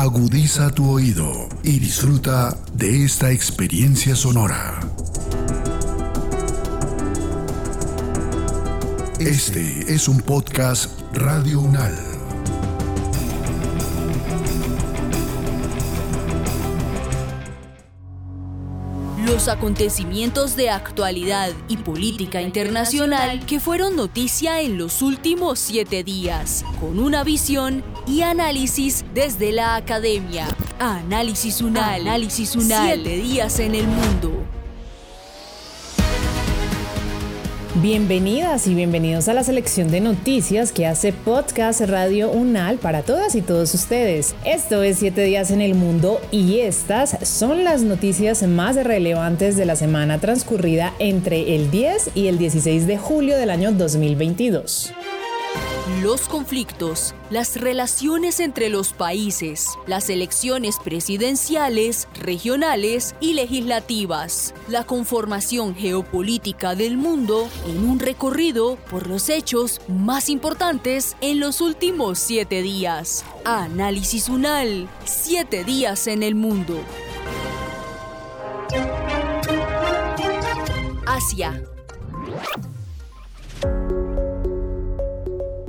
Agudiza tu oído y disfruta de esta experiencia sonora. Este es un podcast Radio Unal. Los acontecimientos de actualidad y política internacional que fueron noticia en los últimos siete días, con una visión y análisis desde la academia. Análisis Unal. Análisis Unal. Siete días en el mundo. Bienvenidas y bienvenidos a la selección de noticias que hace Podcast Radio Unal para todas y todos ustedes. Esto es 7 días en el mundo y estas son las noticias más relevantes de la semana transcurrida entre el 10 y el 16 de julio del año 2022 los conflictos, las relaciones entre los países, las elecciones presidenciales, regionales y legislativas, la conformación geopolítica del mundo en un recorrido por los hechos más importantes en los últimos siete días. Análisis UNAL, siete días en el mundo. Asia.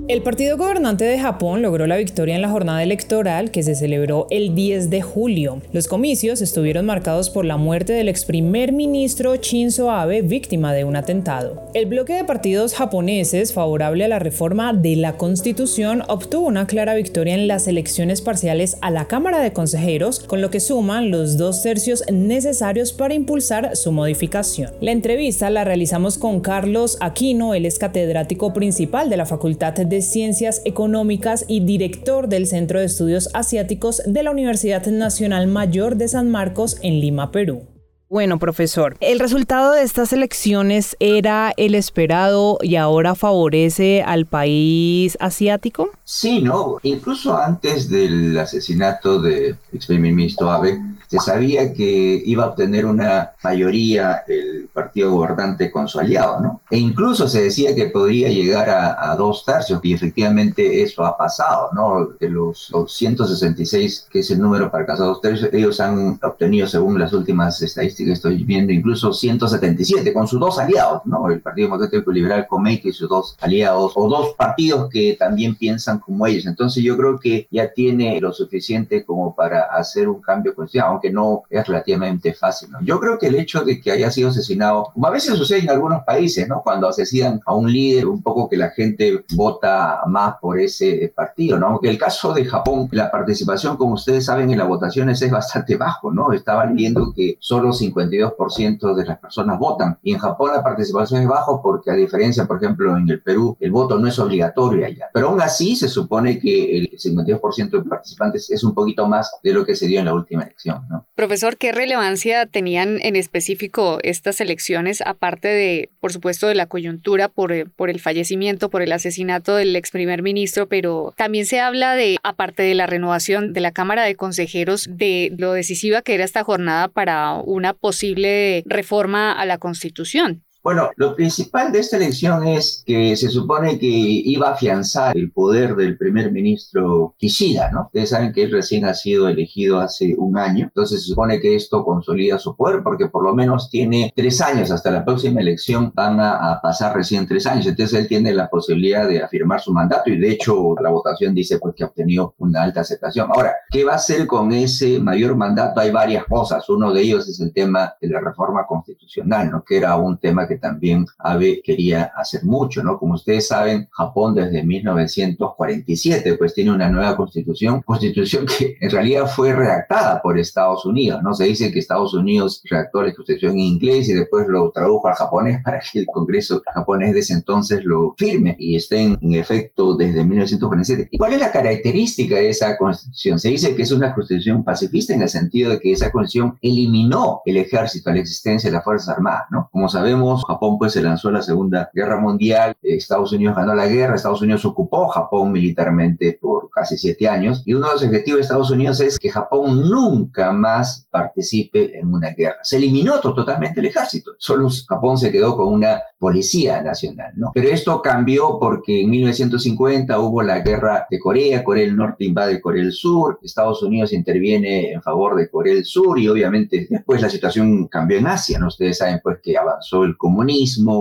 El partido gobernante de Japón logró la victoria en la jornada electoral que se celebró el 10 de julio. Los comicios estuvieron marcados por la muerte del ex primer ministro Shinzo Abe, víctima de un atentado. El bloque de partidos japoneses favorable a la reforma de la constitución obtuvo una clara victoria en las elecciones parciales a la Cámara de Consejeros, con lo que suman los dos tercios necesarios para impulsar su modificación. La entrevista la realizamos con Carlos Aquino, él es catedrático principal de la Facultad de Ciencias Económicas y director del Centro de Estudios Asiáticos de la Universidad Nacional Mayor de San Marcos en Lima, Perú. Bueno, profesor, ¿el resultado de estas elecciones era el esperado y ahora favorece al país asiático? Sí, no, incluso antes del asesinato del ex primer ministro Abe, se sabía que iba a obtener una mayoría el partido gobernante con su aliado, ¿no? E incluso se decía que podría llegar a, dos tercios, y efectivamente eso ha pasado, ¿no? De los, 166, que es el número para alcanzar dos tercios, ellos han obtenido, según las últimas estadísticas que estoy viendo, incluso 177 con sus dos aliados, ¿no? El Partido Democrático Liberal Comité y sus dos aliados, o dos partidos que también piensan como ellos. Entonces yo creo que ya tiene lo suficiente como para hacer un cambio constitucional que no es relativamente fácil. Yo creo que el hecho de que haya sido asesinado, como a veces sucede en algunos países, ¿no? cuando asesinan a un líder, un poco que la gente vota más por ese partido, ¿no? aunque el caso de Japón, la participación, como ustedes saben, en las votaciones es bastante bajo, ¿no? Estaban viendo que solo 52% de las personas votan y en Japón la participación es bajo porque a diferencia, por ejemplo, en el Perú, el voto no es obligatorio allá. Pero aún así se supone que el 52% de participantes es un poquito más de lo que se dio en la última elección. Profesor, ¿qué relevancia tenían en específico estas elecciones, aparte de, por supuesto, de la coyuntura por, eh, por el fallecimiento, por el asesinato del ex primer ministro, pero también se habla de, aparte de la renovación de la Cámara de Consejeros, de lo decisiva que era esta jornada para una posible reforma a la Constitución? Bueno, lo principal de esta elección es que se supone que iba a afianzar el poder del primer ministro Kishida, ¿no? Ustedes saben que él recién ha sido elegido hace un año, entonces se supone que esto consolida su poder porque por lo menos tiene tres años, hasta la próxima elección van a, pasar recién tres años, entonces él tiene la posibilidad de afirmar su mandato y de hecho la votación dice pues que ha obtenido una alta aceptación. Ahora, ¿qué va a hacer con ese mayor mandato? Hay varias cosas, uno de ellos es el tema de la reforma constitucional, ¿no? Que era un tema que también Abe quería hacer mucho, ¿no? Como ustedes saben, Japón desde 1947 pues tiene una nueva constitución, constitución que en realidad fue redactada por Estados Unidos, ¿no? Se dice que Estados Unidos redactó la constitución en inglés y después lo tradujo al japonés para que el Congreso japonés de ese entonces lo firme y esté en, efecto desde 1947. ¿Y cuál es la característica de esa constitución? Se dice que es una constitución pacifista en el sentido de que esa constitución eliminó el ejército, la existencia de las Fuerzas Armadas, ¿no? Como sabemos, sabemos, Japón pues se lanzó a la Segunda Guerra Mundial, Estados Unidos ganó la guerra, Estados Unidos ocupó Japón militarmente por casi siete años y uno de los objetivos de Estados Unidos es que Japón nunca más participe en una guerra. Se eliminó totalmente el ejército, solo Japón se quedó con una policía nacional, ¿no? Pero esto cambió porque en 1950 hubo la guerra de Corea, Corea del Norte invade Corea del Sur, Estados Unidos interviene en favor de Corea del Sur y obviamente después la situación cambió en Asia, ¿no? Ustedes saben pues que avanzó el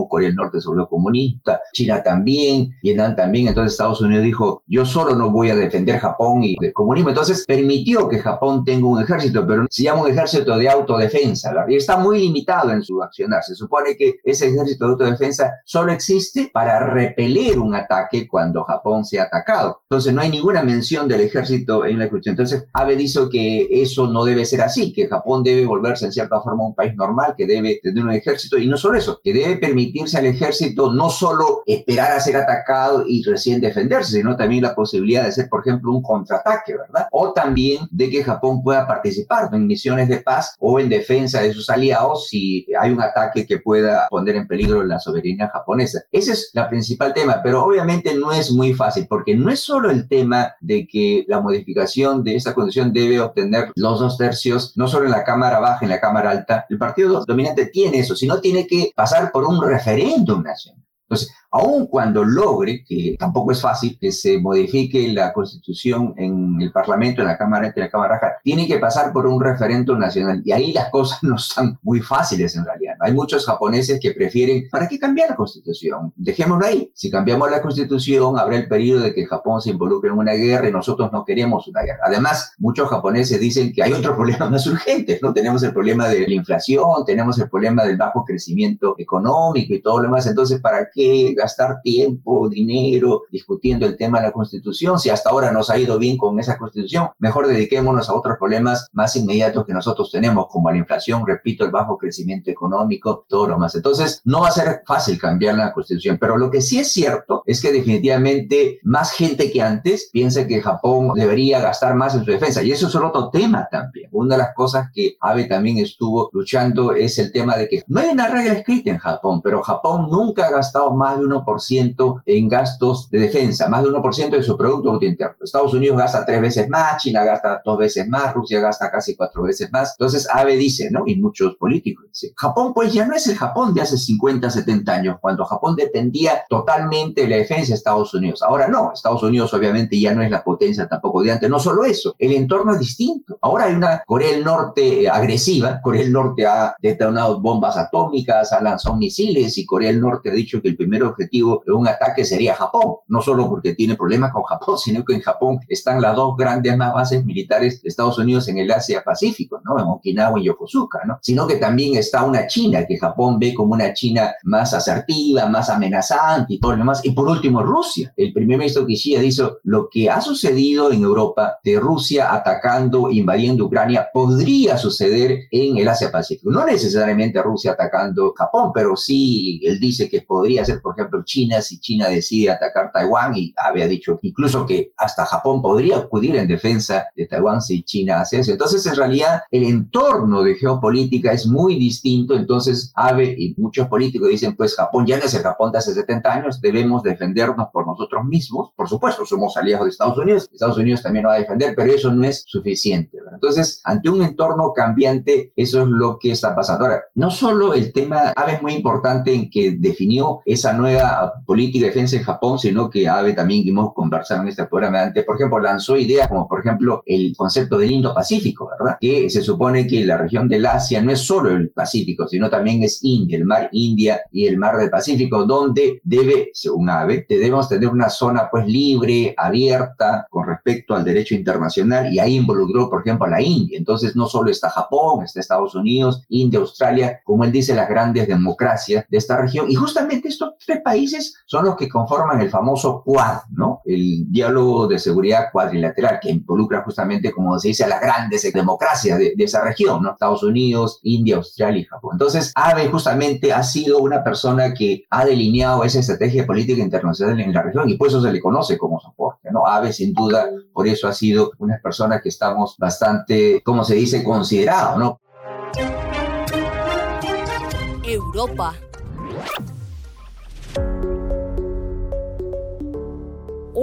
Corea del Norte se volvió comunista, China también, Vietnam también, entonces Estados Unidos dijo, yo solo no voy a defender Japón y el comunismo, entonces permitió que Japón tenga un ejército, pero se llama un ejército de autodefensa, ¿verdad? y está muy limitado en su accionar, se supone que ese ejército de autodefensa solo existe para repeler un ataque cuando Japón sea atacado, entonces no hay ninguna mención del ejército en la cuestión, entonces Abe dice que eso no debe ser así, que Japón debe volverse en cierta forma un país normal, que debe tener un ejército, y no solo eso, que debe permitirse al ejército no solo esperar a ser atacado y recién defenderse, sino también la posibilidad de hacer, por ejemplo, un contraataque, ¿verdad? O también de que Japón pueda participar en misiones de paz o en defensa de sus aliados si hay un ataque que pueda poner en peligro la soberanía japonesa. Ese es el principal tema, pero obviamente no es muy fácil, porque no es solo el tema de que la modificación de esta condición debe obtener los dos tercios, no solo en la Cámara Baja, en la Cámara Alta. El partido dominante tiene eso, sino tiene que pasar por un referéndum nacional. Aun cuando logre, que tampoco es fácil, que se modifique la constitución en el Parlamento, en la Cámara de la Cámara Baja, tiene que pasar por un referendo nacional. Y ahí las cosas no son muy fáciles en realidad. Hay muchos japoneses que prefieren, ¿para qué cambiar la constitución? Dejémoslo ahí. Si cambiamos la constitución, habrá el peligro de que Japón se involucre en una guerra y nosotros no queremos una guerra. Además, muchos japoneses dicen que hay otro problema más urgente, ¿no? Tenemos el problema de la inflación, tenemos el problema del bajo crecimiento económico y todo lo demás. Entonces, ¿para qué gastar tiempo, dinero, discutiendo el tema de la Constitución. Si hasta ahora nos ha ido bien con esa Constitución, mejor dediquémonos a otros problemas más inmediatos que nosotros tenemos, como la inflación, repito, el bajo crecimiento económico, todo lo más. Entonces, no va a ser fácil cambiar la Constitución, pero lo que sí es cierto es que definitivamente más gente que antes piensa que Japón debería gastar más en su defensa. Y eso es otro tema también. Una de las cosas que Abe también estuvo luchando es el tema de que no hay una regla escrita en Japón, pero Japón nunca ha gastado más de 1% en gastos de defensa, más de 1% de su Producto Bruto Interno. Estados Unidos gasta tres veces más, China gasta dos veces más, Rusia gasta casi cuatro veces más. Entonces, Abe dice, ¿no? Y muchos políticos dicen, Japón pues ya no es el Japón de hace 50, 70 años, cuando Japón dependía totalmente de la defensa de Estados Unidos. Ahora no, Estados Unidos obviamente ya no es la potencia tampoco de antes. No solo eso, el entorno es distinto. Ahora hay una Corea del Norte agresiva, Corea del Norte ha detonado bombas atómicas, ha lanzado misiles y Corea del Norte ha dicho que el primer objetivo de un ataque sería Japón, no solo porque tiene problemas con Japón, sino que en Japón están las dos grandes más bases militares de Estados Unidos en el Asia-Pacífico, ¿no? En Okinawa y Yokosuka, ¿no? Sino que también está una China que Japón ve como una China más asertiva, más amenazante y todo lo demás. Y por último, Rusia. El primer ministro Kishida dice, lo que ha sucedido en Europa de Rusia atacando, invadiendo Ucrania, podría suceder en el Asia-Pacífico. No necesariamente Rusia atacando Japón, pero sí, él dice que podría ser, por ejemplo, China, si China decide atacar Taiwán, y había dicho incluso que hasta Japón podría acudir en defensa de Taiwán si China hace eso. Entonces, en realidad, el entorno de geopolítica es muy distinto. Entonces, Abe y muchos políticos dicen, pues Japón ya no es el Japón de hace 70 años, debemos defendernos por nosotros mismos. Por supuesto, somos aliados de Estados Unidos, Estados Unidos también nos va a defender, pero eso no es suficiente. Entonces, ante un entorno cambiante, eso es lo que está pasando. Ahora, no solo el tema, Abe es muy importante en que definió esa nueva política de defensa en Japón, sino que Abe también, que hemos conversado en este programa antes, por ejemplo, lanzó ideas como, por ejemplo, el concepto del Indo-Pacífico, ¿verdad? Que se supone que la región del Asia no es solo el Pacífico, sino también es India, el mar India y el mar del Pacífico, donde debe, según Abe, debemos tener una zona pues libre, abierta, con respecto al derecho internacional, y ahí involucró, por ejemplo, a la India. Entonces, no solo está Japón, está Estados Unidos, India, Australia, como él dice, las grandes democracias de esta región. Y justamente estos tres países son los que conforman el famoso Quad, ¿no? El diálogo de seguridad cuadrilateral que involucra justamente, como se dice, a las grandes democracias de, esa región, ¿no? Estados Unidos, India, Australia y Japón. Entonces, Abe justamente ha sido una persona que ha delineado esa estrategia política internacional en la región y por eso se le conoce como soporte, ¿no? Abe, sin duda, por eso ha sido una persona que estamos bastante, como se dice, considerado, ¿no? Europa.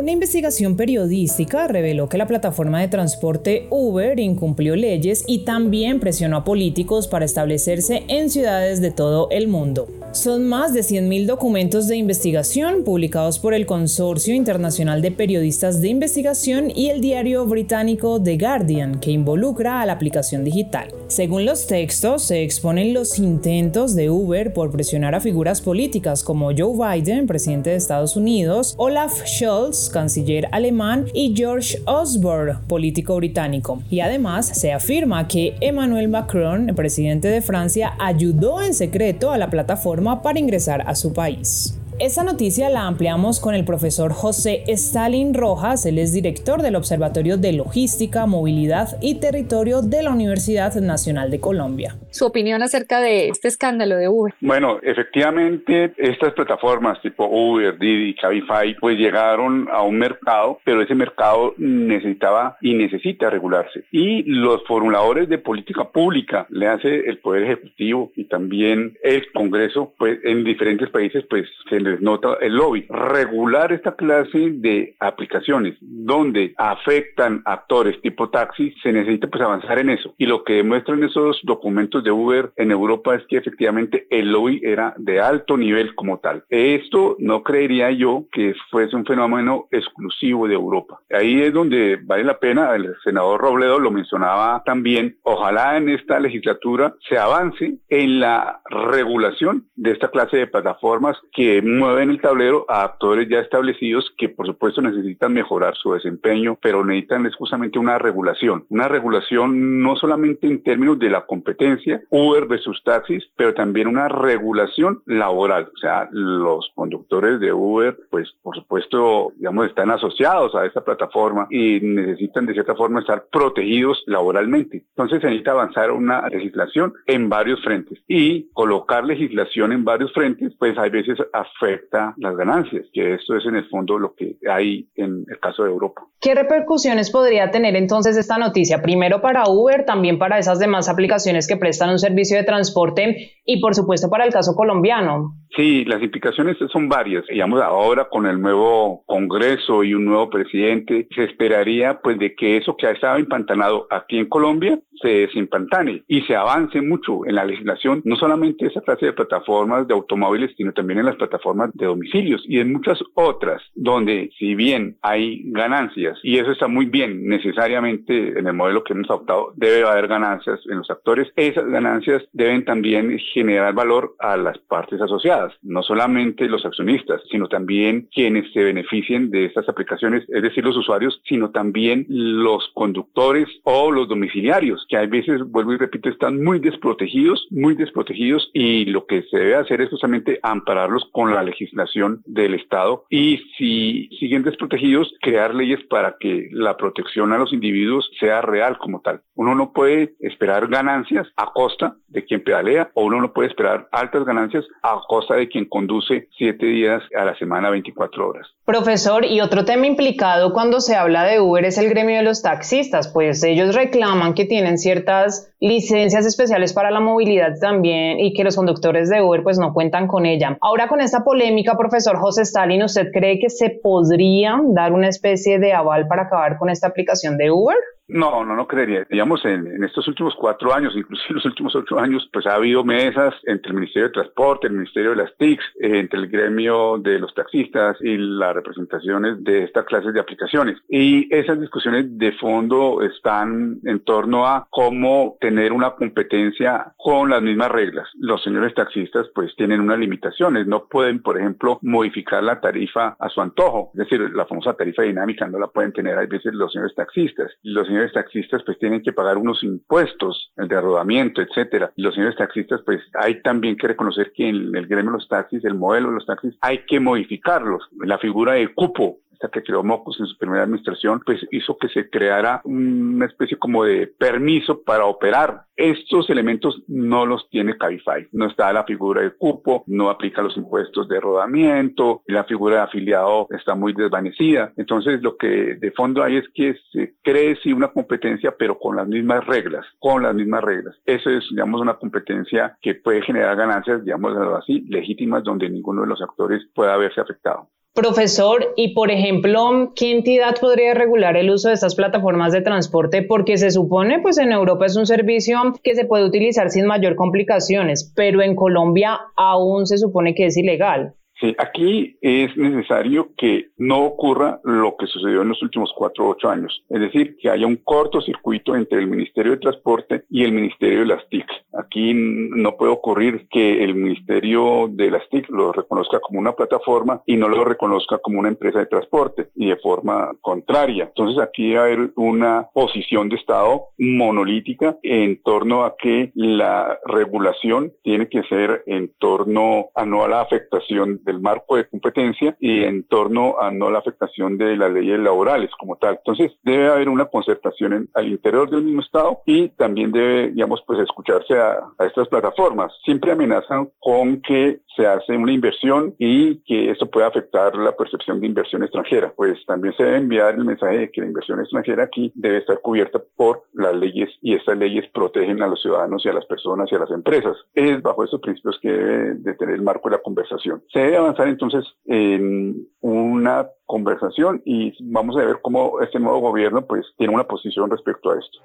Una investigación periodística reveló que la plataforma de transporte Uber incumplió leyes y también presionó a políticos para establecerse en ciudades de todo el mundo. Son más de 100.000 documentos de investigación publicados por el Consorcio Internacional de Periodistas de Investigación y el diario británico The Guardian, que involucra a la aplicación digital. Según los textos, se exponen los intentos de Uber por presionar a figuras políticas como Joe Biden, presidente de Estados Unidos, Olaf Scholz, canciller alemán, y George Osborne, político británico. Y además se afirma que Emmanuel Macron, presidente de Francia, ayudó en secreto a la plataforma para ingresar a su país. Esta noticia la ampliamos con el profesor José Stalin Rojas, él es director del Observatorio de Logística, Movilidad y Territorio de la Universidad Nacional de Colombia. Su opinión acerca de este escándalo de Uber. Bueno, efectivamente, estas plataformas tipo Uber, Didi, Cabify, pues llegaron a un mercado, pero ese mercado necesitaba y necesita regularse. Y los formuladores de política pública, le hace el Poder Ejecutivo y también el Congreso, pues en diferentes países, pues se les nota el lobby. Regular esta clase de aplicaciones donde afectan actores tipo taxi, se necesita pues avanzar en eso. Y lo que demuestran esos documentos de Uber en Europa es que efectivamente el lobby era de alto nivel como tal. Esto no creería yo que fuese un fenómeno exclusivo de Europa. Ahí es donde vale la pena, el senador Robledo lo mencionaba también, ojalá en esta legislatura se avance en la regulación de esta clase de plataformas que mueven el tablero a actores ya establecidos que por supuesto necesitan mejorar su desempeño, pero necesitan justamente una regulación. Una regulación no solamente en términos de la competencia, Uber versus taxis, pero también una regulación laboral. O sea, los conductores de Uber, pues por supuesto, digamos, están asociados a esta plataforma y necesitan de cierta forma estar protegidos laboralmente. Entonces se necesita avanzar una legislación en varios frentes y colocar legislación en varios frentes, pues hay veces afecta las ganancias, que esto es en el fondo lo que hay en el caso de Europa. ¿Qué repercusiones podría tener entonces esta noticia? Primero para Uber, también para esas demás aplicaciones que prestan un servicio de transporte y por supuesto para el caso colombiano. Sí, las implicaciones son varias. Digamos, ahora con el nuevo Congreso y un nuevo presidente, se esperaría pues de que eso que ha estado empantanado aquí en Colombia se desempantane y se avance mucho en la legislación, no solamente esa clase de plataformas de automóviles, sino también en las plataformas de domicilios y en muchas otras, donde si bien hay ganancias, y eso está muy bien necesariamente en el modelo que hemos adoptado, debe haber ganancias en los actores, esas ganancias deben también generar valor a las partes asociadas no solamente los accionistas, sino también quienes se beneficien de estas aplicaciones, es decir, los usuarios, sino también los conductores o los domiciliarios, que a veces, vuelvo y repito, están muy desprotegidos, muy desprotegidos y lo que se debe hacer es justamente ampararlos con la legislación del Estado y si siguen desprotegidos, crear leyes para que la protección a los individuos sea real como tal. Uno no puede esperar ganancias a costa de quien pedalea o uno no puede esperar altas ganancias a costa de quien conduce siete días a la semana, 24 horas. Profesor, y otro tema implicado cuando se habla de Uber es el gremio de los taxistas, pues ellos reclaman que tienen ciertas licencias especiales para la movilidad también y que los conductores de Uber pues no cuentan con ella. Ahora con esta polémica, profesor José Stalin, ¿usted cree que se podría dar una especie de aval para acabar con esta aplicación de Uber? No, no, no creería. Digamos, en, estos últimos cuatro años, incluso en los últimos ocho años, pues ha habido mesas entre el Ministerio de Transporte, el Ministerio de las TICs, eh, entre el gremio de los taxistas y las representaciones de estas clases de aplicaciones. Y esas discusiones de fondo están en torno a cómo tener una competencia con las mismas reglas. Los señores taxistas pues tienen unas limitaciones. No pueden, por ejemplo, modificar la tarifa a su antojo. Es decir, la famosa tarifa dinámica no la pueden tener a veces los señores taxistas. Los señores taxistas pues tienen que pagar unos impuestos, el de rodamiento, etcétera. Y los señores taxistas pues hay también que reconocer que en el gremio de los taxis, el modelo de los taxis, hay que modificarlos. La figura de cupo que creó Mocos en su primera administración, pues hizo que se creara una especie como de permiso para operar. Estos elementos no los tiene Cabify. No está la figura de cupo, no aplica los impuestos de rodamiento, la figura de afiliado está muy desvanecida. Entonces, lo que de fondo hay es que se cree sí una competencia, pero con las mismas reglas, con las mismas reglas. Eso es, digamos, una competencia que puede generar ganancias, digamos así, legítimas, donde ninguno de los actores pueda verse afectado. Profesor, y por ejemplo, ¿qué entidad podría regular el uso de estas plataformas de transporte? Porque se supone, pues en Europa es un servicio que se puede utilizar sin mayor complicaciones, pero en Colombia aún se supone que es ilegal. Sí, aquí es necesario que no ocurra lo que sucedió en los últimos cuatro o ocho años, es decir, que haya un cortocircuito entre el Ministerio de Transporte y el Ministerio de las TIC. Aquí no puede ocurrir que el Ministerio de las TIC lo reconozca como una plataforma y no lo reconozca como una empresa de transporte y de forma contraria. Entonces aquí va a haber una posición de Estado monolítica en torno a que la regulación tiene que ser en torno a no a la afectación del marco de competencia y en torno a no la afectación de las leyes laborales como tal. Entonces, debe haber una concertación al interior del mismo Estado y también debe, digamos, pues escucharse a, a estas plataformas. Siempre amenazan con que se hace una inversión y que eso puede afectar la percepción de inversión extranjera. Pues también se debe enviar el mensaje de que la inversión extranjera aquí debe estar cubierta por las leyes y estas leyes protegen a los ciudadanos y a las personas y a las empresas. Es bajo esos principios que debe de tener el marco de la conversación. Se debe avanzar entonces en una conversación y vamos a ver cómo este nuevo gobierno pues tiene una posición respecto a esto.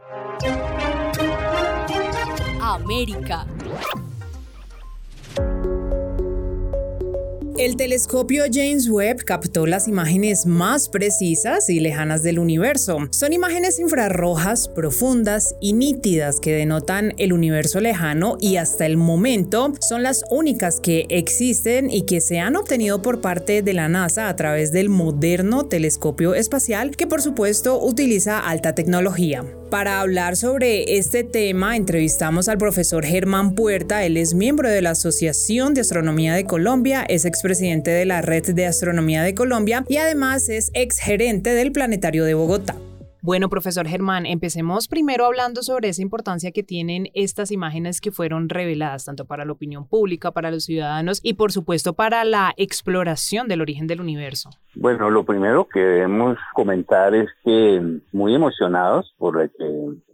América. El telescopio James Webb captó las imágenes más precisas y lejanas del universo. Son imágenes infrarrojas, profundas y nítidas que denotan el universo lejano y hasta el momento son las únicas que existen y que se han obtenido por parte de la NASA a través del moderno telescopio espacial que por supuesto utiliza alta tecnología. Para hablar sobre este tema, entrevistamos al profesor Germán Puerta. Él es miembro de la Asociación de Astronomía de Colombia, es expresidente de la Red de Astronomía de Colombia y además es exgerente del Planetario de Bogotá. Bueno, profesor Germán, empecemos primero hablando sobre esa importancia que tienen estas imágenes que fueron reveladas tanto para la opinión pública, para los ciudadanos y por supuesto para la exploración del origen del universo. Bueno, lo primero que debemos comentar es que muy emocionados por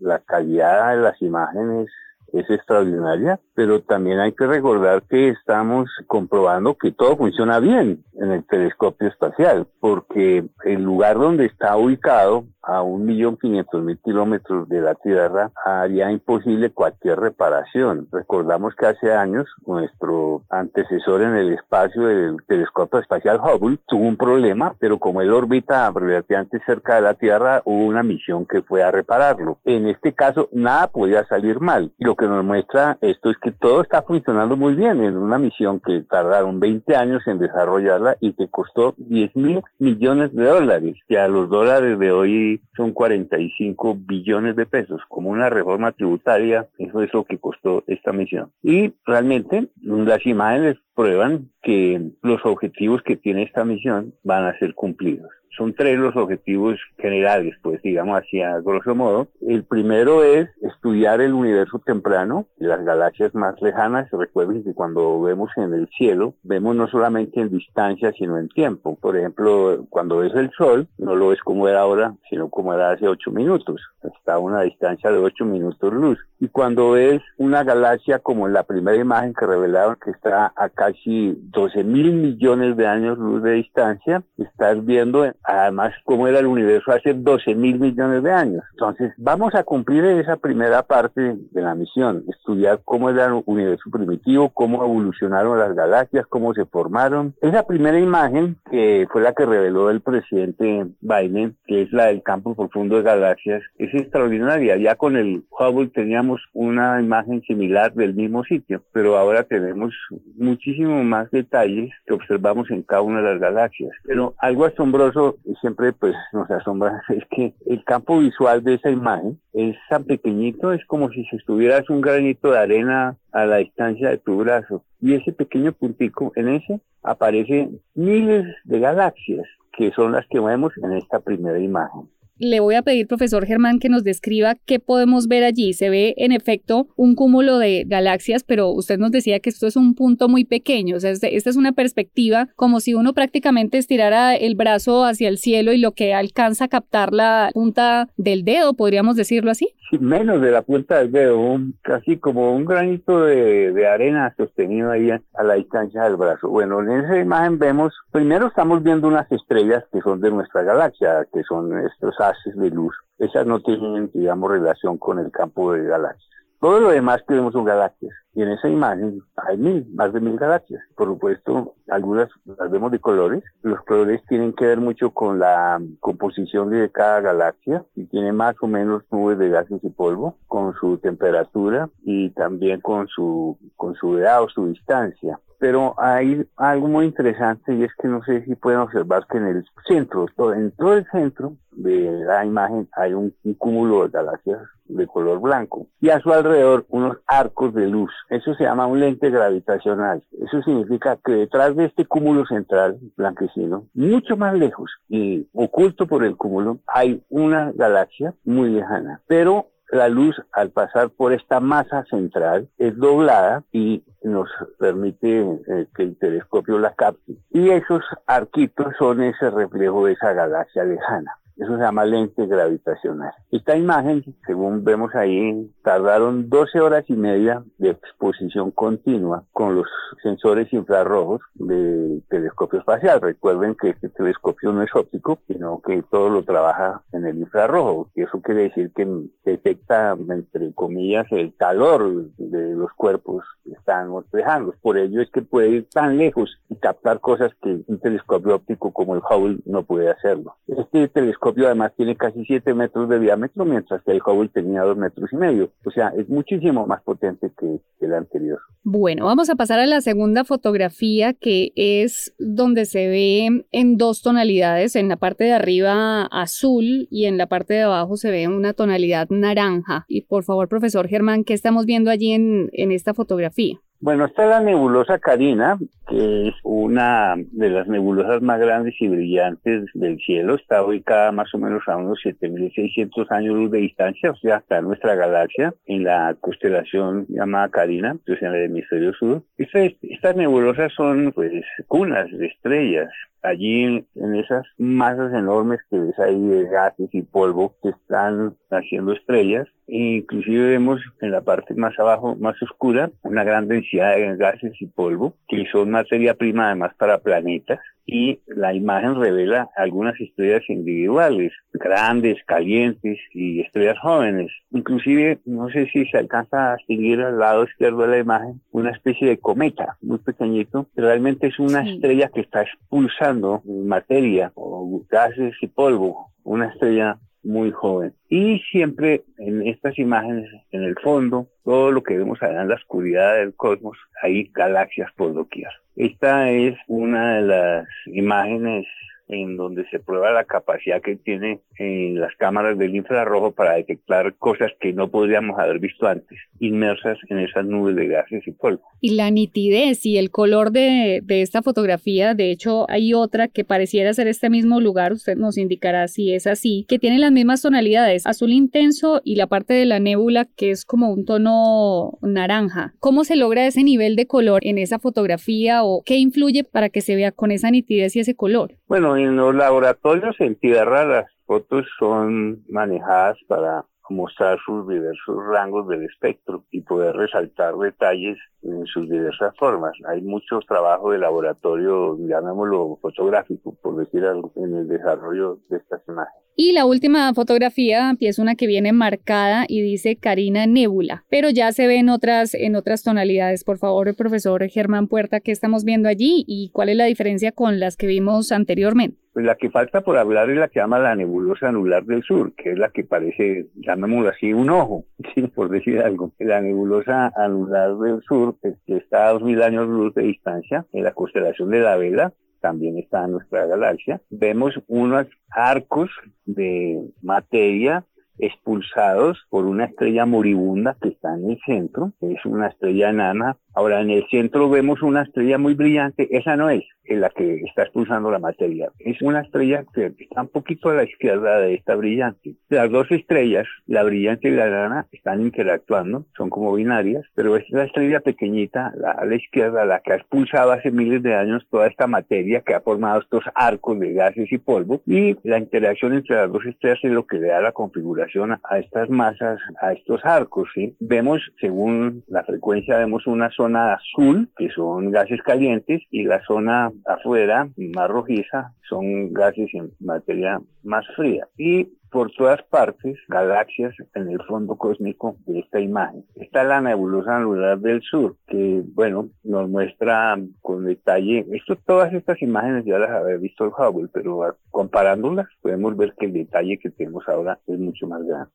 la calidad de las imágenes es extraordinaria, pero también hay que recordar que estamos comprobando que todo funciona bien en el telescopio espacial, porque el lugar donde está ubicado a un millón quinientos mil kilómetros de la Tierra haría imposible cualquier reparación. Recordamos que hace años nuestro antecesor en el espacio del telescopio espacial Hubble tuvo un problema, pero como él orbita relativamente cerca de la Tierra, hubo una misión que fue a repararlo. En este caso, nada podía salir mal. Y lo que nos muestra esto es que todo está funcionando muy bien en una misión que tardaron 20 años en desarrollarla y que costó 10 mil millones de dólares, que a los dólares de hoy son 45 billones de pesos. Como una reforma tributaria, eso es lo que costó esta misión. Y realmente las imágenes prueban que los objetivos que tiene esta misión van a ser cumplidos son tres los objetivos generales, pues digamos así a grosso modo. El primero es estudiar el universo temprano, las galaxias más lejanas. Recuerden que cuando vemos en el cielo, vemos no solamente en distancia, sino en tiempo. Por ejemplo, cuando ves el Sol, no lo ves como era ahora, sino como era hace ocho minutos. Está a una distancia de ocho minutos luz. Y cuando ves una galaxia como la primera imagen que revelaron que está a casi 12 mil millones de años luz de distancia, estás viendo además cómo era el universo hace 12 mil millones de años. Entonces, vamos a cumplir esa primera parte de la misión, estudiar cómo era el universo primitivo, cómo evolucionaron las galaxias, cómo se formaron. Esa primera imagen, que fue la que reveló el presidente Biden, que es la del campo profundo de galaxias, es extraordinaria. Ya con el Hubble teníamos una imagen similar del mismo sitio, pero ahora tenemos muchísimo más detalles que observamos en cada una de las galaxias. Pero algo asombroso siempre pues nos asombra es que el campo visual de esa imagen es tan pequeñito, es como si estuvieras un granito de arena a la distancia de tu brazo. Y ese pequeño puntico, en ese aparecen miles de galaxias, que son las que vemos en esta primera imagen. Le voy a pedir, profesor Germán, que nos describa qué podemos ver allí. Se ve, en efecto, un cúmulo de galaxias, pero usted nos decía que esto es un punto muy pequeño. O sea, este, esta es una perspectiva como si uno prácticamente estirara el brazo hacia el cielo y lo que alcanza a captar la punta del dedo, podríamos decirlo así. menos de la punta del dedo, casi como un granito de, de arena sostenido ahí a la distancia del brazo. Bueno, en esa imagen vemos, primero estamos viendo unas estrellas que son de nuestra galaxia, que son estos haces de luz. Esas no tienen, digamos, relación con el campo de galaxias. Todo lo demás que vemos son galaxias. Y en esa imagen hay mil, más de mil galaxias. Por supuesto, algunas las vemos de colores. Los colores tienen que ver mucho con la composición de cada galaxia y tiene más o menos nubes de gases y polvo, con su temperatura y también con su, con su edad o su distancia pero hay algo muy interesante y es que no sé si pueden observar que en el centro, en todo el centro de la imagen hay un, cúmulo de galaxias de color blanco y a su alrededor unos arcos de luz. Eso se llama un lente gravitacional. Eso significa que detrás de este cúmulo central blanquecino, mucho más lejos y oculto por el cúmulo, hay una galaxia muy lejana, pero la luz al pasar por esta masa central es doblada y nos permite eh, que el telescopio la capte. Y esos arquitos son ese reflejo de esa galaxia lejana. Eso se llama lente gravitacional. Esta imagen, según vemos ahí, tardaron 12 horas y media de exposición continua con los sensores infrarrojos del telescopio espacial. Recuerden que este telescopio no es óptico, sino que todo lo trabaja en el infrarrojo. Y eso quiere decir que detecta, entre comillas, el calor de los cuerpos que están reflejando. Por ello es que puede ir tan lejos y captar cosas que un telescopio óptico como el Hubble no puede hacerlo. Este telescopio telescopio además tiene casi 7 metros de diámetro, mientras que el Hubble tenía 2 metros y medio. O sea, es muchísimo más potente que, el anterior. Bueno, vamos a pasar a la segunda fotografía, que es donde se ve en dos tonalidades. En la parte de arriba azul y en la parte de abajo se ve una tonalidad naranja. Y por favor, profesor Germán, ¿qué estamos viendo allí en, en esta fotografía? Bueno, está la nebulosa Carina, que es una de las nebulosas más grandes y brillantes del cielo. Está ubicada más o menos a unos 7.600 años luz de distancia, o sea, está nuestra galaxia en la constelación llamada Carina, entonces en el hemisferio sur. Estas, estas nebulosas son, pues, cunas de estrellas allí en esas masas enormes que ves ahí de gases y polvo que están haciendo estrellas. E inclusive vemos en la parte más abajo, más oscura, una gran densidad de gases y polvo, que son materia prima además para planetas y la imagen revela algunas estrellas individuales, grandes, calientes y estrellas jóvenes. Inclusive, no sé si se alcanza a distinguir al lado izquierdo de la imagen, una especie de cometa muy pequeñito, realmente es una estrella que está expulsando materia o gases y polvo, una estrella muy joven. Y siempre en estas imágenes, en el fondo, todo lo que vemos allá en la oscuridad del cosmos, hay galaxias por doquier. Esta es una de las imágenes en donde se prueba la capacidad que tiene en las cámaras del infrarrojo para detectar cosas que no podríamos haber visto antes, inmersas en esas nubes de gases y polvo. Y la nitidez y el color de, de esta fotografía, de hecho hay otra que pareciera ser este mismo lugar, usted nos indicará si es así, que tiene las mismas tonalidades, azul intenso y la parte de la nébula que es como un tono naranja. ¿Cómo se logra ese nivel de color en esa fotografía o qué influye para que se vea con esa nitidez y ese color? Bueno, en los laboratorios en tierra las fotos son manejadas para mostrar sus diversos rangos del espectro y poder resaltar detalles en sus diversas formas. Hay mucho trabajo de laboratorio, llamémoslo fotográfico, por decir algo, en el desarrollo de estas imágenes. Y la última fotografía es una que viene marcada y dice Karina Nebula, pero ya se ve en otras, en otras tonalidades. Por favor, el profesor Germán Puerta, ¿qué estamos viendo allí y cuál es la diferencia con las que vimos anteriormente? Pues la que falta por hablar es la que llama la nebulosa anular del sur, que es la que parece, llamémoslo así, un ojo, por decir algo. La nebulosa anular del sur, que está a 2000 años luz de distancia, en la constelación de la Vela, también está en nuestra galaxia, vemos unos arcos de materia expulsados por una estrella moribunda que está en el centro. Es una estrella enana Ahora, en el centro vemos una estrella muy brillante, esa no es la que está expulsando la materia, es una estrella que está un poquito a la izquierda de esta brillante. Las dos estrellas, la brillante y la grana, están interactuando, son como binarias, pero es la estrella pequeñita, la, a la izquierda, la que ha expulsado hace miles de años toda esta materia que ha formado estos arcos de gases y polvo, y la interacción entre las dos estrellas es lo que le da la configuración a estas masas, a estos arcos. ¿sí? Vemos, según la frecuencia, vemos una zona azul, que son gases calientes, y la zona afuera, más rojiza, son gases en materia más fría. Y por todas partes, galaxias en el fondo cósmico de esta imagen. Está la nebulosa anular del sur, que, bueno, nos muestra con detalle, esto, todas estas imágenes ya las había visto el Hubble, pero comparándolas podemos ver que el detalle que tenemos ahora es mucho más grande.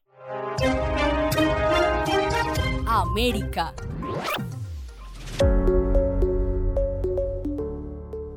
América.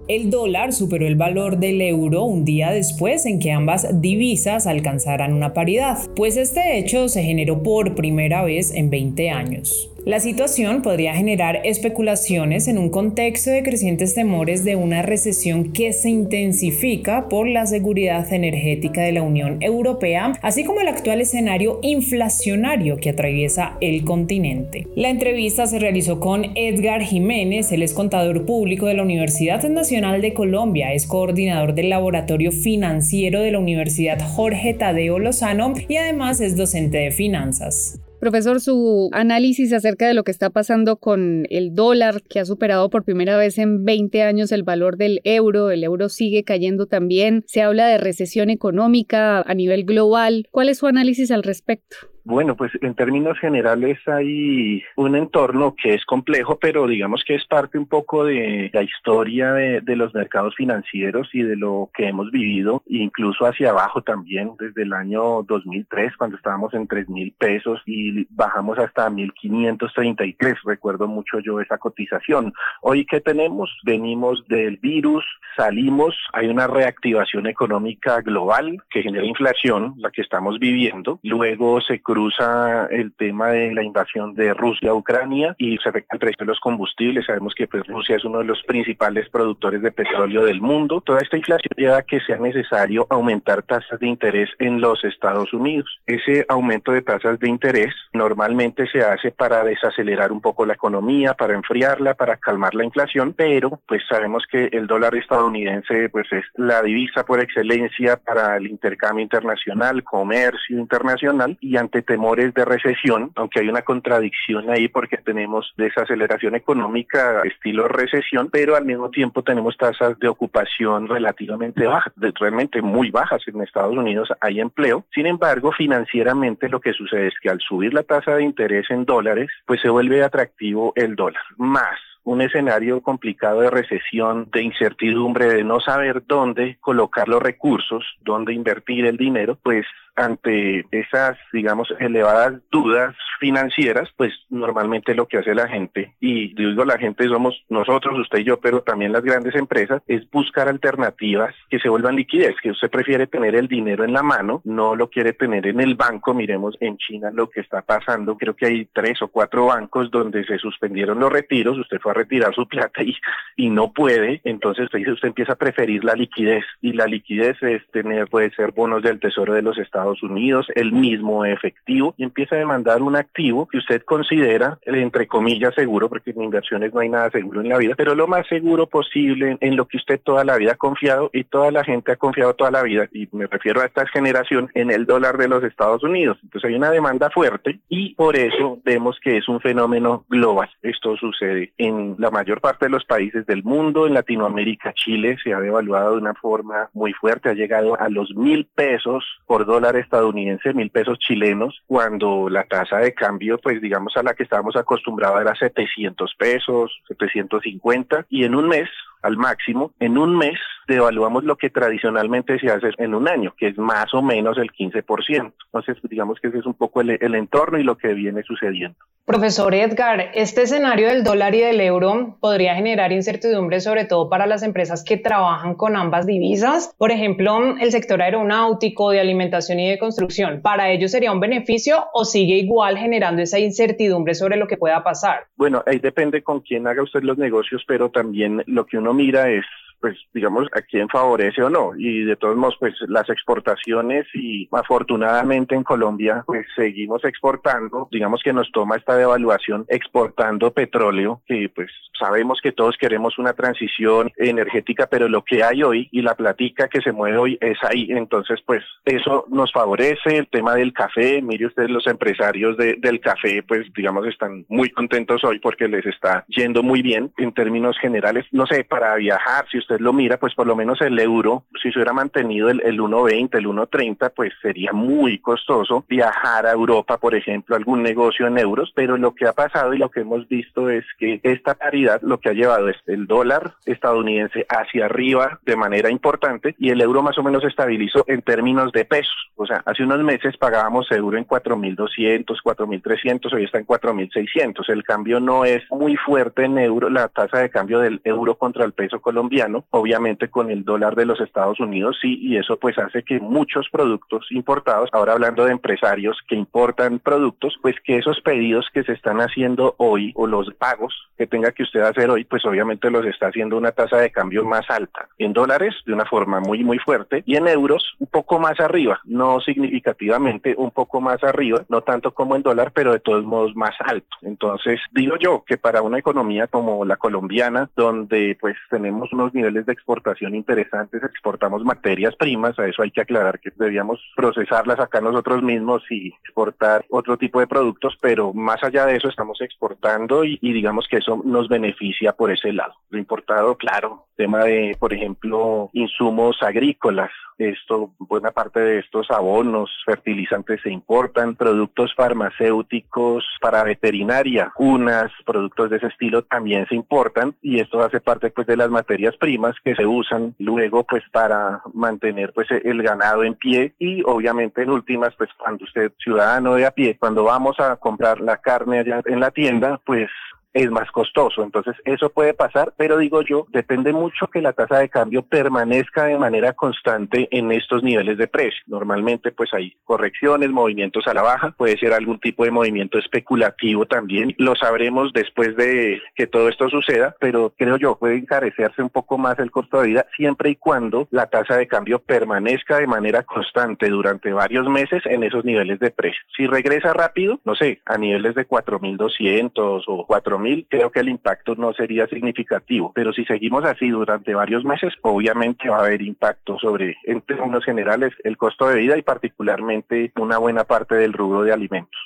El dólar superó el valor del euro un día después en que ambas divisas alcanzaran una paridad, pues este hecho se generó por primera vez en 20 años. La situación podría generar especulaciones en un contexto de crecientes temores de una recesión que se intensifica por la seguridad energética de la Unión Europea, así como el actual escenario inflacionario que atraviesa el continente. La entrevista se realizó con Edgar Jiménez, él es contador público de la Universidad Nacional de Colombia, es coordinador del laboratorio financiero de la Universidad Jorge Tadeo Lozano y además es docente de finanzas. Profesor, su análisis acerca de lo que está pasando con el dólar, que ha superado por primera vez en 20 años el valor del euro, el euro sigue cayendo también, se habla de recesión económica a nivel global. ¿Cuál es su análisis al respecto? Bueno, pues en términos generales hay un entorno que es complejo, pero digamos que es parte un poco de la historia de, los mercados financieros y de lo que hemos vivido, incluso hacia abajo también, desde el año 2003, cuando estábamos en 3 mil pesos y bajamos hasta 1.533. Recuerdo mucho yo esa cotización. Hoy, ¿qué tenemos? Venimos del virus, salimos, hay una reactivación económica global que genera inflación, la que estamos viviendo. Luego se cruza el tema de la invasión de Rusia a Ucrania y se afecta el precio de los combustibles. Sabemos que pues, Rusia es uno de los principales productores de petróleo del mundo. Toda esta inflación lleva a que sea necesario aumentar tasas de interés en los Estados Unidos. Ese aumento de tasas de interés normalmente se hace para desacelerar un poco la economía, para enfriarla, para calmar la inflación, pero pues sabemos que el dólar estadounidense pues es la divisa por excelencia para el intercambio internacional, comercio internacional y ante temores de recesión, aunque hay una contradicción ahí porque tenemos desaceleración económica estilo recesión, pero al mismo tiempo tenemos tasas de ocupación relativamente bajas, realmente muy bajas en Estados Unidos hay empleo. Sin embargo, financieramente lo que sucede es que al subir la tasa de interés en dólares, pues se vuelve atractivo el dólar. Más un escenario complicado de recesión, de incertidumbre, de no saber dónde colocar los recursos, dónde invertir el dinero, pues ante esas, digamos, elevadas dudas financieras, pues normalmente lo que hace la gente, y digo la gente somos nosotros, usted y yo, pero también las grandes empresas, es buscar alternativas que se vuelvan liquidez, que usted prefiere tener el dinero en la mano, no lo quiere tener en el banco. Miremos en China lo que está pasando, creo que hay tres o cuatro bancos donde se suspendieron los retiros, usted fue a retirar su plata y, y no puede, entonces usted usted empieza a preferir la liquidez, y la liquidez es tener, puede ser bonos del Tesoro de los Estados Unidos, el mismo efectivo, y empieza a demandar un activo que usted considera, entre comillas, seguro, porque en inversiones no hay nada seguro en la vida, pero lo más seguro posible en lo que usted toda la vida ha confiado y toda la gente ha confiado toda la vida, y me refiero a esta generación, en el dólar de los Estados Unidos. Entonces hay una demanda fuerte y por eso vemos que es un fenómeno global. Esto sucede en la mayor parte de los países del mundo, en Latinoamérica, Chile se ha devaluado de una forma muy fuerte, ha llegado a los mil pesos por dólar estadounidense, mil pesos chilenos, cuando la tasa de cambio, pues digamos a la que estábamos acostumbrados era 700 pesos, 750, y en un mes al máximo, en un mes devaluamos lo que tradicionalmente se hace en un año, que es más o menos el 15%. Entonces, digamos que ese es un poco el, el entorno y lo que viene sucediendo. Profesor Edgar, este escenario del dólar y del euro podría generar incertidumbre sobre todo para las empresas que trabajan con ambas divisas. Por ejemplo, el sector aeronáutico, de alimentación y de construcción. ¿Para ellos sería un beneficio o sigue igual generando esa incertidumbre sobre lo que pueda pasar? Bueno, ahí depende con quién haga usted los negocios, pero también lo que uno mira es pues digamos a quién favorece o no. Y de todos modos pues las exportaciones y afortunadamente en Colombia pues seguimos exportando. Digamos que nos toma esta devaluación exportando petróleo que pues sabemos que todos queremos una transición energética pero lo que hay hoy y la platica que se mueve hoy es ahí. Entonces pues eso nos favorece. El tema del café mire usted los empresarios de, del café pues digamos están muy contentos hoy porque les está yendo muy bien en términos generales. No sé para viajar si usted lo mira, pues por lo menos el euro, si se hubiera mantenido el, el 1.20, el 1.30, pues sería muy costoso viajar a Europa, por ejemplo, algún negocio en euros, pero lo que ha pasado y lo que hemos visto es que esta paridad lo que ha llevado es el dólar estadounidense hacia arriba de manera importante y el euro más o menos se estabilizó en términos de pesos. O sea, hace unos meses pagábamos euro en 4.200, 4.300, hoy está en 4.600. El cambio no es muy fuerte en euro, la tasa de cambio del euro contra el peso colombiano, obviamente con el dólar de los Estados Unidos sí, y eso pues hace que muchos productos importados, ahora hablando de empresarios que importan productos, pues que esos pedidos que se están haciendo hoy o los pagos que tenga que usted hacer hoy, pues obviamente los está haciendo una tasa de cambio más alta. En dólares de una forma muy muy fuerte y en euros un poco más arriba, no significativamente un poco más arriba, no tanto como en dólar, pero de todos modos más alto. Entonces, digo yo que para una economía como la colombiana, donde pues tenemos unos niveles de exportación interesantes, exportamos materias primas, a eso hay que aclarar que debíamos procesarlas acá nosotros mismos y exportar otro tipo de productos, pero más allá de eso estamos exportando y, y digamos que eso nos beneficia por ese lado. Lo importado, claro, tema de, por ejemplo, insumos agrícolas, esto, buena parte de estos abonos, fertilizantes se importan, productos farmacéuticos para veterinaria, unas, productos de ese estilo también se importan y esto hace parte pues de las materias primas que se usan luego pues para mantener pues el ganado en pie y obviamente en últimas pues cuando usted ciudadano de a pie, cuando vamos a comprar la carne allá en la tienda, pues es más costoso. Entonces, eso puede pasar, pero digo yo, depende mucho que la tasa de cambio permanezca de manera constante en estos niveles de precio. Normalmente, pues hay correcciones, movimientos a la baja, puede ser algún tipo de movimiento especulativo también. Lo sabremos después de que todo esto suceda, pero creo yo puede encarecerse un poco más el costo de vida siempre y cuando la tasa de cambio permanezca de manera constante durante varios meses en esos niveles de precio. Si regresa rápido, no sé, a niveles de 4.200 o 4.000, creo que el impacto no sería significativo, pero si seguimos así durante varios meses, obviamente va a haber impacto sobre, en términos generales, el costo de vida y particularmente una buena parte del rubro de alimentos.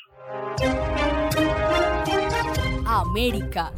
América.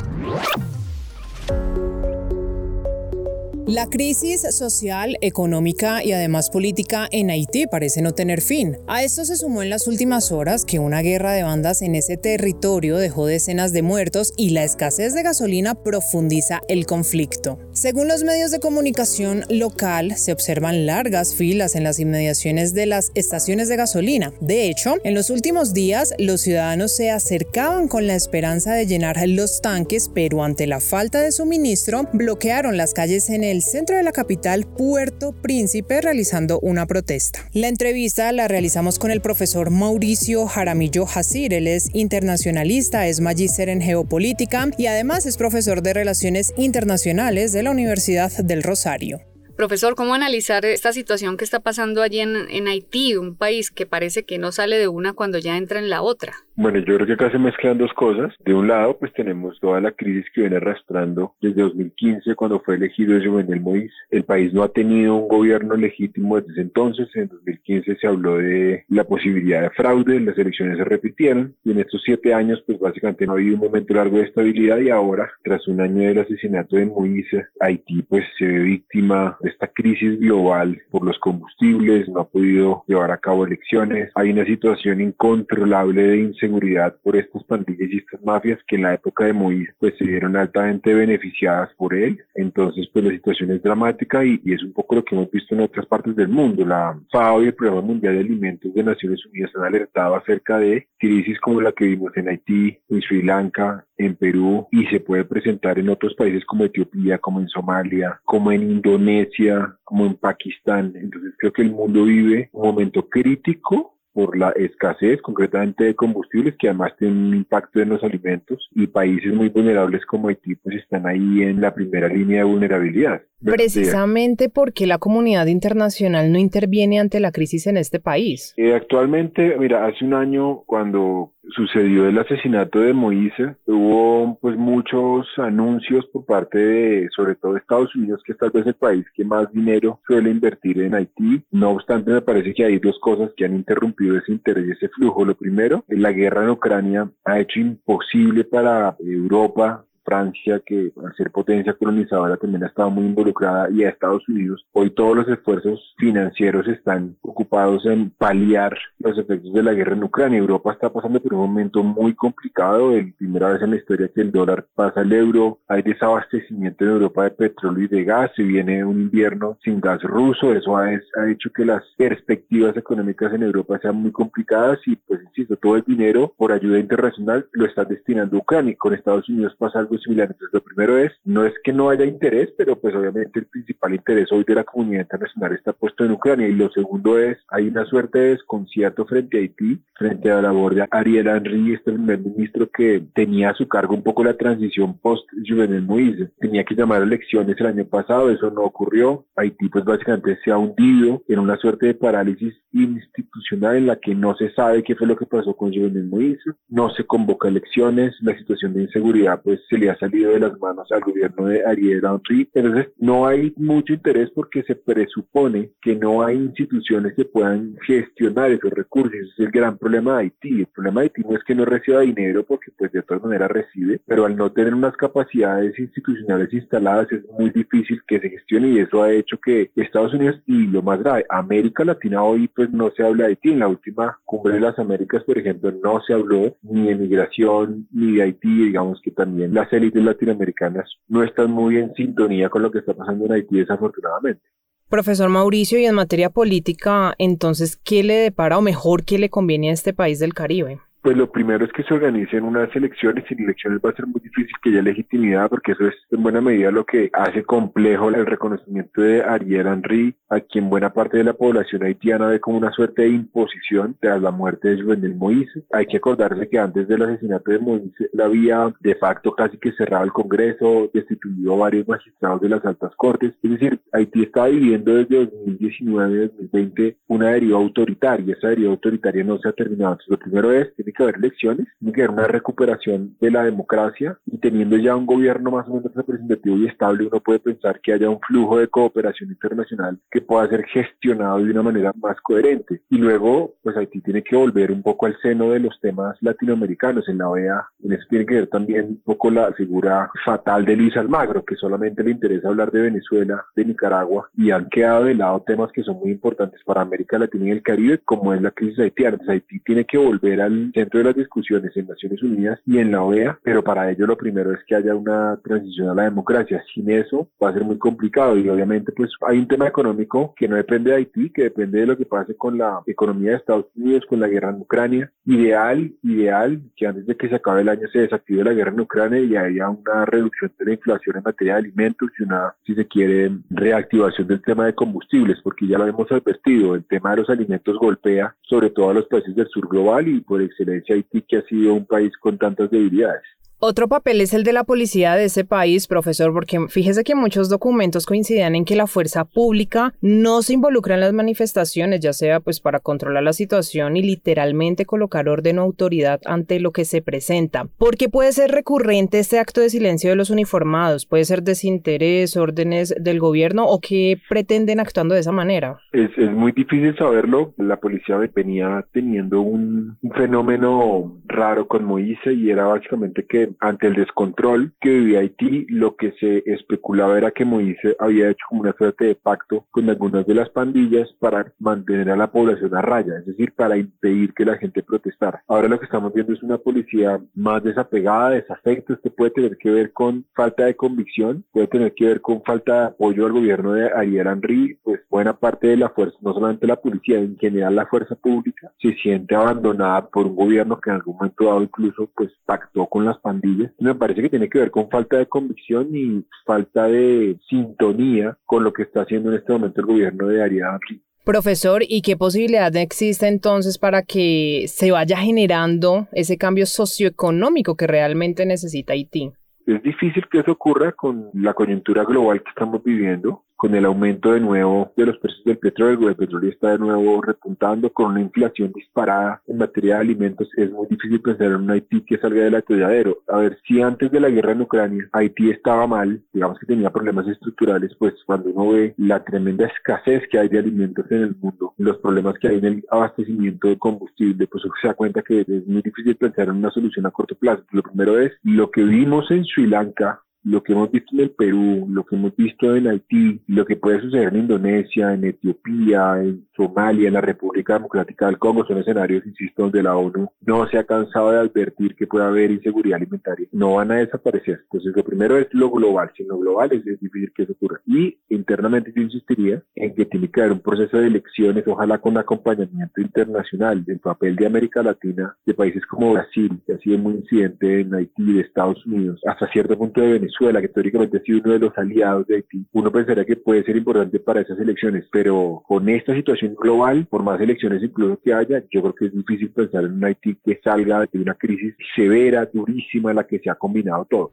La crisis social, económica y además política en Haití parece no tener fin. A esto se sumó en las últimas horas que una guerra de bandas en ese territorio dejó decenas de muertos y la escasez de gasolina profundiza el conflicto. Según los medios de comunicación local, se observan largas filas en las inmediaciones de las estaciones de gasolina. De hecho, en los últimos días los ciudadanos se acercaban con la esperanza de llenar los tanques, pero ante la falta de suministro bloquearon las calles en el centro de la capital, Puerto Príncipe, realizando una protesta. La entrevista la realizamos con el profesor Mauricio Jaramillo Hasir. Él es internacionalista, es magíster en geopolítica y además es profesor de Relaciones Internacionales de la Universidad del Rosario. Profesor, ¿cómo analizar esta situación que está pasando allí en, en, Haití, un país que parece que no sale de una cuando ya entra en la otra? Bueno, yo creo que acá se mezclan dos cosas. De un lado, pues tenemos toda la crisis que viene arrastrando desde 2015, cuando fue elegido Jovenel Moïse. El país no ha tenido un gobierno legítimo desde ese entonces. En 2015 se habló de la posibilidad de fraude, las elecciones se repitieron y en estos siete años, pues básicamente no ha habido un momento largo de estabilidad y ahora, tras un año del asesinato de Moïse, Haití pues se ve víctima de esta crisis global por los combustibles, no ha podido llevar a cabo elecciones, hay una situación incontrolable de inseguridad inseguridad por estas pandillas y estas mafias que en la época de Moïse pues se vieron altamente beneficiadas por él. Entonces pues la situación es dramática y, y, es un poco lo que hemos visto en otras partes del mundo. La FAO y el Programa Mundial de Alimentos de Naciones Unidas han alertado acerca de crisis como la que vimos en Haití, en Sri Lanka, en Perú y se puede presentar en otros países como Etiopía, como en Somalia, como en Indonesia, como en Pakistán. Entonces creo que el mundo vive un momento crítico por la escasez concretamente de combustibles que además tienen un impacto en los alimentos y países muy vulnerables como Haití pues están ahí en la primera línea de vulnerabilidad. Precisamente porque la comunidad internacional no interviene ante la crisis en este país. Eh, actualmente, mira, hace un año cuando sucedió el asesinato de Moïse, hubo pues muchos anuncios por parte de, sobre todo Estados Unidos, que es tal vez el país que más dinero suele invertir en Haití. No obstante, me parece que hay dos cosas que han interrumpido ese interés y ese flujo. Lo primero, la guerra en Ucrania ha hecho imposible para Europa Francia, que al ser potencia colonizadora también ha estado muy involucrada, y a Estados Unidos. Hoy todos los esfuerzos financieros están ocupados en paliar los efectos de la guerra en Ucrania. Europa está pasando por un momento muy complicado, el primera vez en la historia que el dólar pasa al euro, hay desabastecimiento en Europa de petróleo y de gas, se viene un invierno sin gas ruso, eso ha, ha hecho que las perspectivas económicas en Europa sean muy complicadas y pues insisto, todo el dinero por ayuda internacional lo está destinando a Ucrania y con Estados Unidos pasa algo similar. Entonces, lo primero es, no es que no haya interés, pero pues obviamente el principal interés hoy de la comunidad internacional está puesto en Ucrania. Y lo segundo es, hay una suerte de desconcierto frente a Haití, frente a la labor de Ariel Henry, este primer ministro que tenía a su cargo un poco la transición post-Juvenel Moïse. Tenía que llamar a elecciones el año pasado, eso no ocurrió. Haití pues básicamente se ha hundido en una suerte de parálisis institucional en la que no se sabe qué fue lo que pasó con Juvenel Moïse, no se convoca elecciones, la situación de inseguridad pues se le ha salido de las manos al gobierno de Ariel Henry. Entonces, no hay mucho interés porque se presupone que no hay instituciones que puedan gestionar esos recursos. Ese es el gran problema de Haití. El problema de Haití no es que no reciba dinero porque pues de todas maneras recibe, pero al no tener unas capacidades institucionales instaladas es muy difícil que se gestione y eso ha hecho que Estados Unidos y lo más grave, América Latina hoy pues no se habla de Haití. En la última cumbre de las Américas, por ejemplo, no se habló ni de migración ni de Haití, digamos que también las élites latinoamericanas no están muy en sintonía con lo que está pasando en Haití, desafortunadamente. Profesor Mauricio, y en materia política, entonces, ¿qué le depara o mejor qué le conviene a este país del Caribe? Pues lo primero es que se organicen unas elecciones. Sin elecciones va a ser muy difícil que haya legitimidad, porque eso es en buena medida lo que hace complejo el reconocimiento de Ariel Henry, a quien buena parte de la población haitiana ve como una suerte de imposición tras la muerte de Juvenel Moïse. Hay que acordarse que antes del asesinato de Moïse, la había de facto casi que cerrado el Congreso, destituido a varios magistrados de las altas cortes. Es decir, Haití está viviendo desde 2019-2020 una deriva autoritaria. Esa deriva autoritaria no se ha terminado. Lo primero es haber elecciones, tiene que haber una recuperación de la democracia y teniendo ya un gobierno más o menos representativo y estable, uno puede pensar que haya un flujo de cooperación internacional que pueda ser gestionado de una manera más coherente. Y luego, pues Haití tiene que volver un poco al seno de los temas latinoamericanos en la OEA. En eso tiene que ver también un poco la figura fatal de Luis Almagro, que solamente le interesa hablar de Venezuela, de Nicaragua, y han quedado de lado temas que son muy importantes para América Latina y el Caribe, como es la crisis haitiana. Entonces Haití tiene que volver al centro de las discusiones en Naciones Unidas y en la OEA, pero para ello lo primero es que haya una transición a la democracia. Sin eso va a ser muy complicado y obviamente pues hay un tema económico que no depende de Haití, que depende de lo que pase con la economía de Estados Unidos, con la guerra en Ucrania. Ideal, ideal que antes de que se acabe el año se desactive la guerra en Ucrania y haya una reducción de la inflación en materia de alimentos y una, si se quiere, reactivación del tema de combustibles, porque ya lo hemos advertido, el tema de los alimentos golpea sobre todo a los países del sur global y por excelencia Haití, que ha sido un país con tantas debilidades. Otro papel es el de la policía de ese país, profesor, porque fíjese que muchos documentos coinciden en que la fuerza pública no se involucra en las manifestaciones, ya sea pues para controlar la situación y literalmente colocar orden o autoridad ante lo que se presenta. ¿Por qué puede ser recurrente este acto de silencio de los uniformados? ¿Puede ser desinterés, órdenes del gobierno o qué pretenden actuando de esa manera? Es, muy difícil saberlo. La policía venía teniendo un, fenómeno raro con Moïse y era básicamente que que ante el descontrol que vivía Haití, lo que se especulaba era que Moisés había hecho como una suerte de pacto con algunas de las pandillas para mantener a la población a raya, es decir, para impedir que la gente protestara. Ahora lo que estamos viendo es una policía más desapegada, desafecto, esto puede tener que ver con falta de convicción, puede tener que ver con falta de apoyo al gobierno de Ariel Henry, pues buena parte de la fuerza, no solamente la policía, en general la fuerza pública, se siente abandonada por un gobierno que en algún momento dado incluso pues pactó con las pandillas. Me parece que tiene que ver con falta de convicción y falta de sintonía con lo que está haciendo en este momento el gobierno de Henry. Profesor, ¿y qué posibilidad existe entonces para que se vaya generando ese cambio socioeconómico que realmente necesita Haití? Es difícil que eso ocurra con la coyuntura global que estamos viviendo con el aumento de nuevo de los precios del petróleo, el petróleo está de nuevo repuntando con una inflación disparada en materia de alimentos, es muy difícil pensar en un Haití que salga del atolladero. A ver, si antes de la guerra en Ucrania Haití estaba mal, digamos que tenía problemas estructurales, pues cuando uno ve la tremenda escasez que hay de alimentos en el mundo, los problemas que hay en el abastecimiento de combustible, pues se da cuenta que es muy difícil pensar en una solución a corto plazo. Lo primero es lo que vimos en Sri Lanka lo que hemos visto en el Perú, lo que hemos visto en Haití, lo que puede suceder en Indonesia, en Etiopía, en Somalia, en la República Democrática del Congo, son escenarios, insisto, donde la ONU no se ha cansado de advertir que puede haber inseguridad alimentaria. No van a desaparecer. Entonces, lo primero es lo global. Si lo global es, difícil que eso ocurra. Y internamente yo insistiría en que tiene que haber un proceso de elecciones, ojalá con acompañamiento internacional del papel de América Latina, de países como Brasil, que ha sido muy incidente en Haití, de Estados Unidos, hasta cierto punto de Venezuela Venezuela, que teóricamente ha sido uno de los aliados de Haití, uno pensaría que puede ser importante para esas elecciones, pero con esta situación global, por más elecciones incluso que haya, yo creo que es difícil pensar en un Haití que salga de una crisis severa, durísima, en la que se ha combinado todo.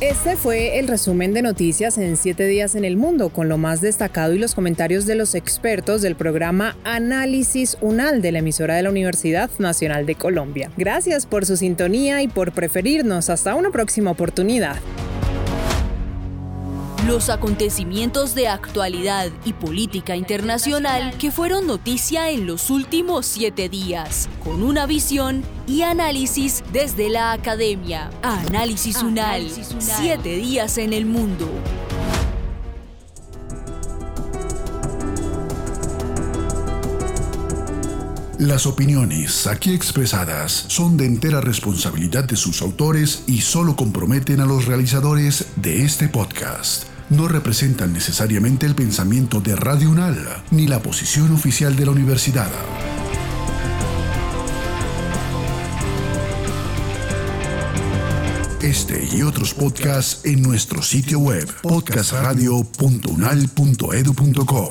Este fue el resumen de noticias en siete días en el mundo, con lo más destacado y los comentarios de los expertos del programa Análisis UNAL de la emisora de la Universidad Nacional de Colombia. Gracias por su sintonía y por preferirnos. Hasta una próxima oportunidad. Los acontecimientos de actualidad y política internacional que fueron noticia en los últimos siete días, con una visión y análisis desde la academia. Análisis UNAL, siete días en el mundo. Las opiniones aquí expresadas son de entera responsabilidad de sus autores y solo comprometen a los realizadores de este podcast no representan necesariamente el pensamiento de Radio UNAL ni la posición oficial de la universidad. Este y otros podcasts en nuestro sitio web podcastradio.unal.edu.co.